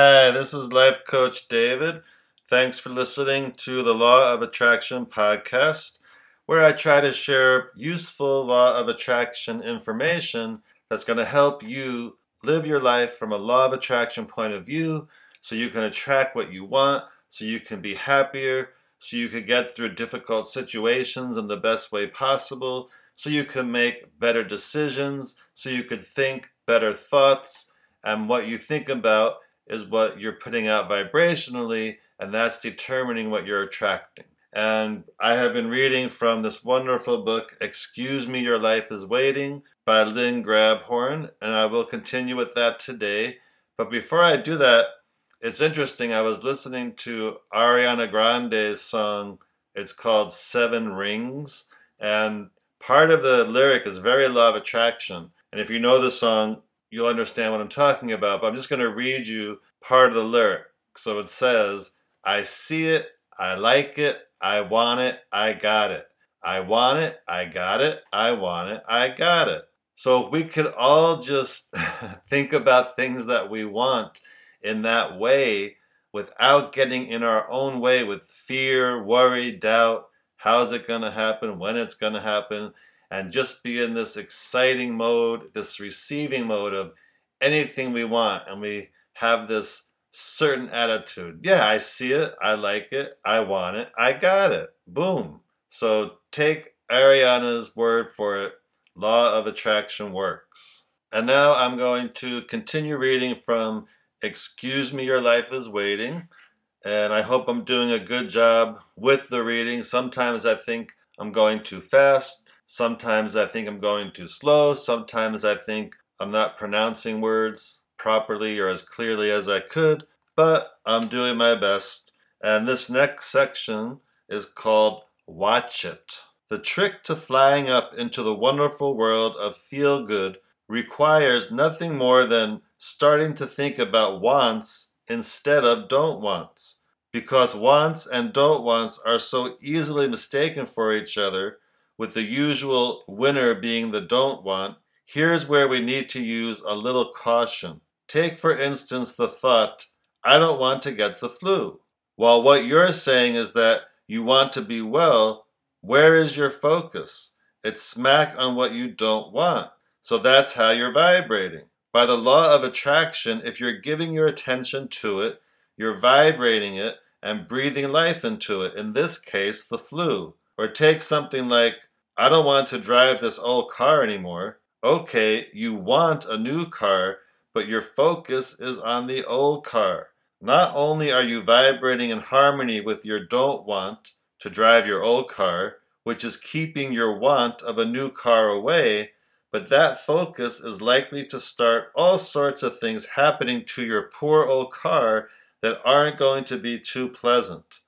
Hi, this is Life Coach David. Thanks for listening to the Law of Attraction podcast, where I try to share useful Law of Attraction information that's going to help you live your life from a Law of Attraction point of view so you can attract what you want, so you can be happier, so you can get through difficult situations in the best way possible, so you can make better decisions, so you can think better thoughts, and what you think about is what you're putting out vibrationally, and that's determining what you're attracting. And I have been reading from this wonderful book, Excuse Me, Your Life is Waiting by Lynn Grabhorn, and I will continue with that today. But before I do that, it's interesting. I was listening to Ariana Grande's song, it's called Seven Rings, and part of the lyric is very law of attraction. And if you know the song, you'll understand what I'm talking about. But I'm just going to read you part of the lyric. So it says, I see it, I like it, I want it, I got it. I want it, I got it, I want it, I got it. So we could all just think about things that we want in that way without getting in our own way with fear, worry, doubt. How's it going to happen? When it's going to happen? And just be in this exciting mode, this receiving mode of anything we want. And we have this certain attitude. Yeah, I see it. I like it. I want it. I got it. Boom. So take Ariana's word for it. Law of attraction works. And now I'm going to continue reading from Excuse Me, Your Life is Waiting. And I hope I'm doing a good job with the reading. Sometimes I think I'm going too fast. Sometimes I think I'm going too slow. Sometimes I think I'm not pronouncing words properly or as clearly as I could, but I'm doing my best. And this next section is called Watch It. The trick to flying up into the wonderful world of feel good requires nothing more than starting to think about wants instead of don't wants. Because wants and don't wants are so easily mistaken for each other with the usual winner being the don't want, here's where we need to use a little caution. Take, for instance, the thought, I don't want to get the flu. While what you're saying is that you want to be well, where is your focus? It's smack on what you don't want. So that's how you're vibrating. By the law of attraction, if you're giving your attention to it, you're vibrating it and breathing life into it, in this case, the flu. Or take something like, I don't want to drive this old car anymore. Okay, you want a new car, but your focus is on the old car. Not only are you vibrating in harmony with your don't want to drive your old car, which is keeping your want of a new car away, but that focus is likely to start all sorts of things happening to your poor old car that aren't going to be too pleasant.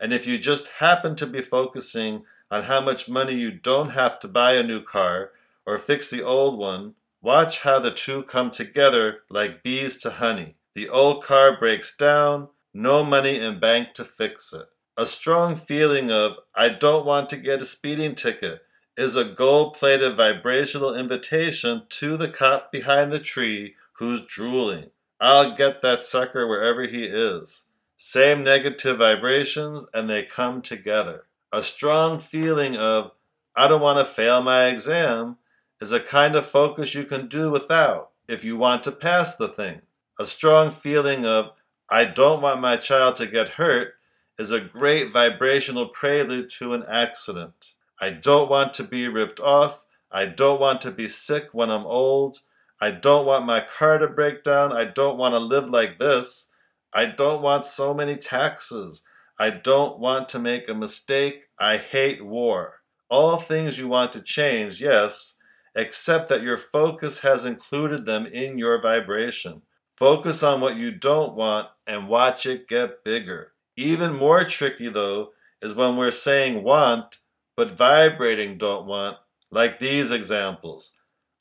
And if you just happen to be focusing on how much money you don't have to buy a new car or fix the old one, watch how the two come together like bees to honey. The old car breaks down, no money in bank to fix it. A strong feeling of, I don't want to get a speeding ticket, is a gold plated vibrational invitation to the cop behind the tree who's drooling. I'll get that sucker wherever he is. Same negative vibrations, and they come together. A strong feeling of, I don't want to fail my exam, is a kind of focus you can do without if you want to pass the thing. A strong feeling of, I don't want my child to get hurt, is a great vibrational prelude to an accident. I don't want to be ripped off. I don't want to be sick when I'm old. I don't want my car to break down. I don't want to live like this. I don't want so many taxes. I don't want to make a mistake. I hate war. All things you want to change, yes, except that your focus has included them in your vibration. Focus on what you don't want and watch it get bigger. Even more tricky, though, is when we're saying want but vibrating don't want, like these examples.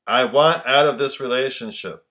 I want out of this relationship.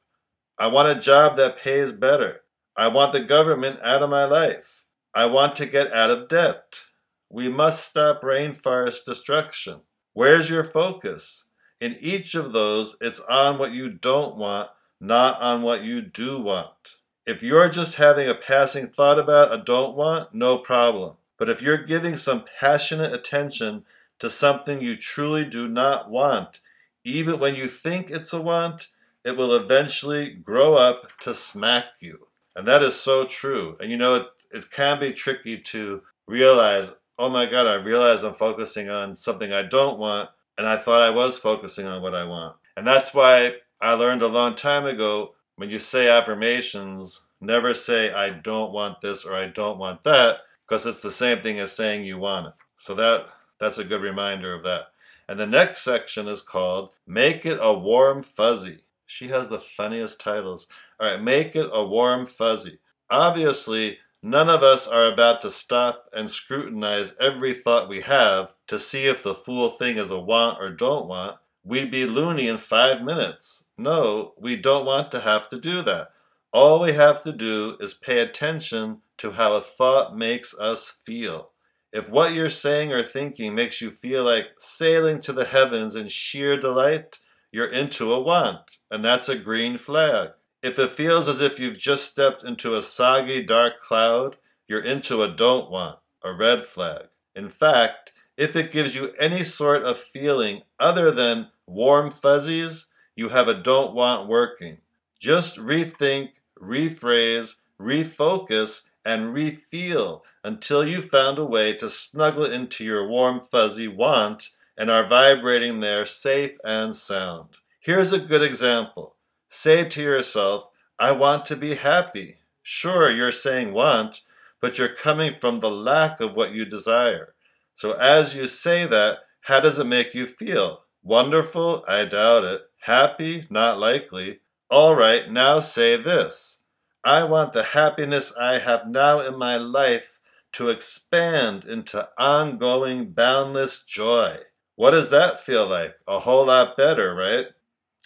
I want a job that pays better. I want the government out of my life. I want to get out of debt. We must stop rainforest destruction. Where's your focus? In each of those, it's on what you don't want, not on what you do want. If you're just having a passing thought about a don't want, no problem. But if you're giving some passionate attention to something you truly do not want, even when you think it's a want, it will eventually grow up to smack you. And that is so true. And you know, it, can be tricky to realize, oh my God, I realize I'm focusing on something I don't want, and I thought I was focusing on what I want. And that's why I learned a long time ago when you say affirmations, never say, I don't want this or I don't want that, because it's the same thing as saying you want it. So that that's a good reminder of that. And the next section is called Make It a Warm Fuzzy. She has the funniest titles. All right, make it a warm fuzzy. Obviously, none of us are about to stop and scrutinize every thought we have to see if the fool thing is a want or don't want. We'd be loony in five minutes. No, we don't want to have to do that. All we have to do is pay attention to how a thought makes us feel. If what you're saying or thinking makes you feel like sailing to the heavens in sheer delight, you're into a want, and that's a green flag. If it feels as if you've just stepped into a soggy dark cloud, you're into a don't want, a red flag. In fact, if it gives you any sort of feeling other than warm fuzzies, you have a don't want working. Just rethink, rephrase, refocus, and refeel until you've found a way to snuggle into your warm fuzzy want and are vibrating there safe and sound. Here's a good example. Say to yourself, I want to be happy. Sure, you're saying want, but you're coming from the lack of what you desire. So as you say that, how does it make you feel? Wonderful? I doubt it. Happy? Not likely. All right, now say this. I want the happiness I have now in my life to expand into ongoing, boundless joy. What does that feel like? A whole lot better, right?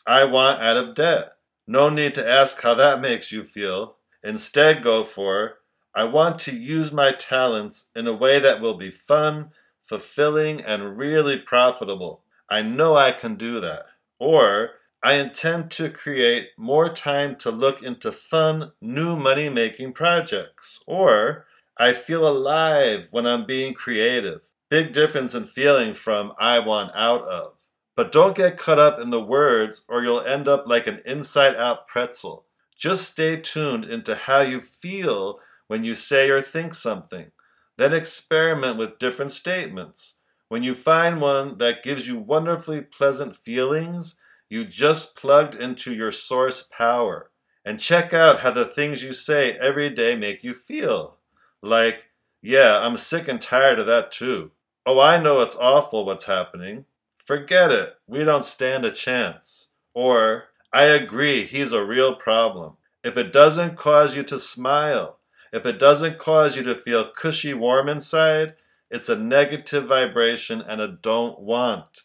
I want out of debt. No need to ask how that makes you feel. Instead, go for I want to use my talents in a way that will be fun, fulfilling, and really profitable. I know I can do that. Or I intend to create more time to look into fun, new money making projects. Or I feel alive when I'm being creative. Big difference in feeling from I want out of. But don't get caught up in the words or you'll end up like an inside out pretzel. Just stay tuned into how you feel when you say or think something. Then experiment with different statements. When you find one that gives you wonderfully pleasant feelings, you just plugged into your source power. And check out how the things you say every day make you feel. Like, yeah, I'm sick and tired of that too. Oh, I know it's awful what's happening. Forget it. We don't stand a chance. Or, I agree, he's a real problem. If it doesn't cause you to smile, if it doesn't cause you to feel cushy warm inside, it's a negative vibration and a don't want.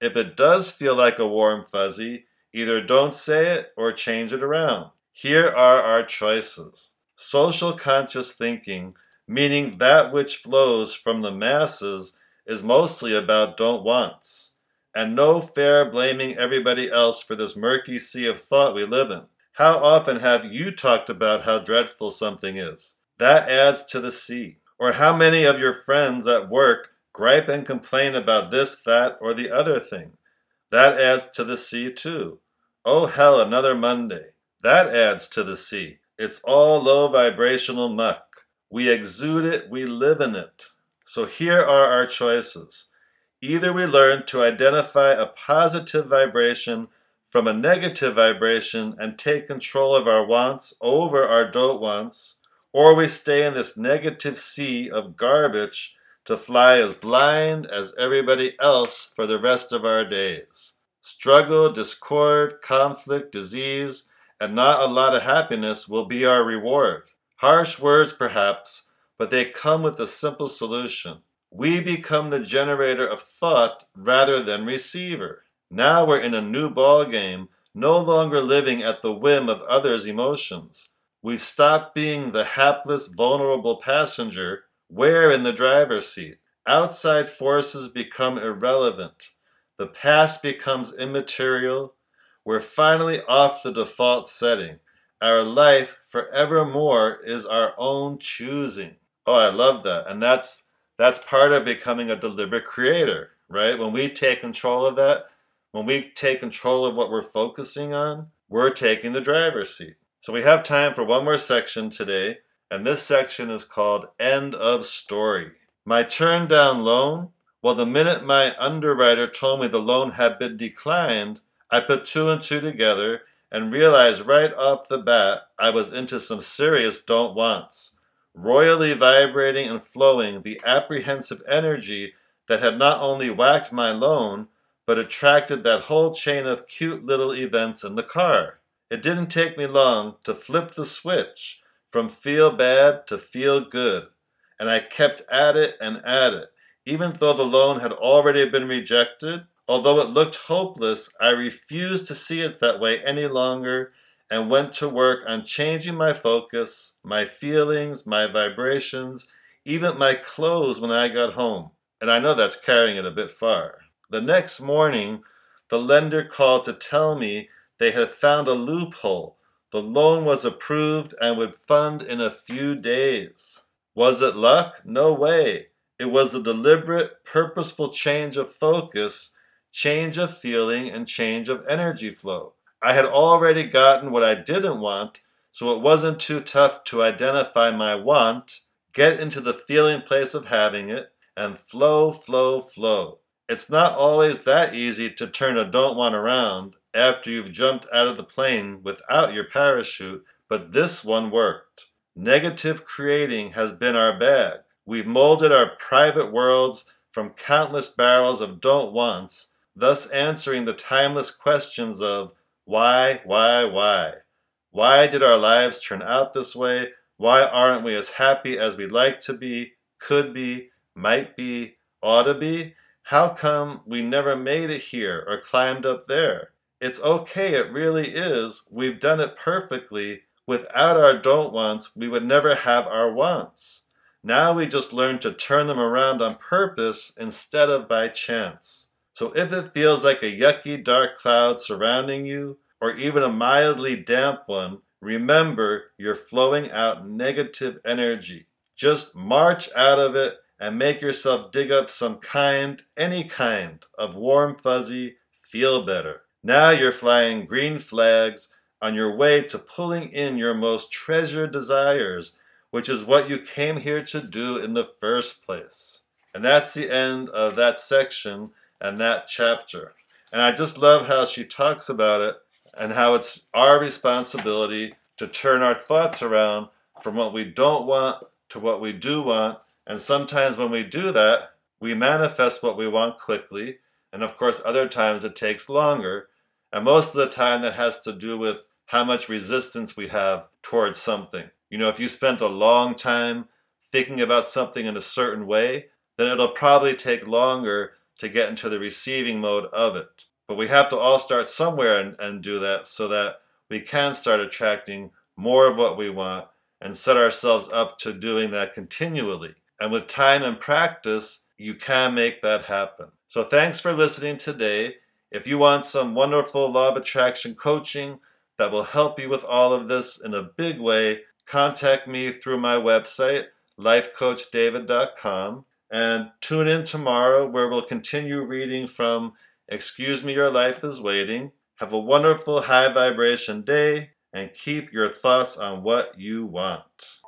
If it does feel like a warm fuzzy, either don't say it or change it around. Here are our choices. Social conscious thinking, meaning that which flows from the masses is mostly about don't wants, and no fair blaming everybody else for this murky sea of thought we live in. How often have you talked about how dreadful something is? That adds to the sea. Or how many of your friends at work gripe and complain about this, that, or the other thing? That adds to the sea too. Oh hell, another Monday. That adds to the sea. It's all low vibrational muck. We exude it, we live in it. So here are our choices. Either we learn to identify a positive vibration from a negative vibration and take control of our wants over our don't wants, or we stay in this negative sea of garbage to fly as blind as everybody else for the rest of our days. Struggle, discord, conflict, disease, and not a lot of happiness will be our reward. Harsh words, perhaps, but they come with a simple solution. We become the generator of thought rather than receiver. Now we're in a new ball game, no longer living at the whim of others' emotions. We've stopped being the hapless, vulnerable passenger. We're in the driver's seat. Outside forces become irrelevant. The past becomes immaterial. We're finally off the default setting. Our life forevermore is our own choosing. Oh, I love that. And that's that's part of becoming a deliberate creator, right? When we take control of that, when we take control of what we're focusing on, we're taking the driver's seat. So we have time for one more section today, and this section is called End of Story. My turn down loan? Well, the minute my underwriter told me the loan had been declined, I put two and two together and realized right off the bat I was into some serious don't wants, royally vibrating and flowing the apprehensive energy that had not only whacked my loan, but attracted that whole chain of cute little events in the car. It didn't take me long to flip the switch from feel bad to feel good, and I kept at it and at it. Even though the loan had already been rejected, although it looked hopeless, I refused to see it that way any longer and went to work on changing my focus, my feelings, my vibrations, even my clothes when I got home. And I know that's carrying it a bit far. The next morning, the lender called to tell me they had found a loophole. The loan was approved and would fund in a few days. Was it luck? No way. It was a deliberate, purposeful change of focus, change of feeling, and change of energy flow. I had already gotten what I didn't want, so it wasn't too tough to identify my want, get into the feeling place of having it, and flow, flow, flow. It's not always that easy to turn a don't want around after you've jumped out of the plane without your parachute, but this one worked. Negative creating has been our bag. We've molded our private worlds from countless barrels of don't wants, thus answering the timeless questions of why, why, why? Why did our lives turn out this way? Why aren't we as happy as we'd like to be, could be, might be, ought to be? How come we never made it here or climbed up there? It's okay, it really is. We've done it perfectly. Without our don't wants, we would never have our wants. Now we just learn to turn them around on purpose instead of by chance. So if it feels like a yucky dark cloud surrounding you, or even a mildly damp one, remember you're flowing out negative energy. Just march out of it and make yourself dig up some kind, any kind, of warm, fuzzy, feel better. Now you're flying green flags on your way to pulling in your most treasured desires, which is what you came here to do in the first place. And that's the end of that section and that chapter. And I just love how she talks about it and how it's our responsibility to turn our thoughts around from what we don't want to what we do want and sometimes when we do that, we manifest what we want quickly. And of course, other times it takes longer. And most of the time, that has to do with how much resistance we have towards something. You know, if you spent a long time thinking about something in a certain way, then it'll probably take longer to get into the receiving mode of it. But we have to all start somewhere and, and do that so that we can start attracting more of what we want and set ourselves up to doing that continually. And with time and practice, you can make that happen. So thanks for listening today. If you want some wonderful law of attraction coaching that will help you with all of this in a big way, contact me through my website, lifecoachdavid.com, and tune in tomorrow where we'll continue reading from Excuse Me, Your Life is Waiting. Have a wonderful high vibration day and keep your thoughts on what you want.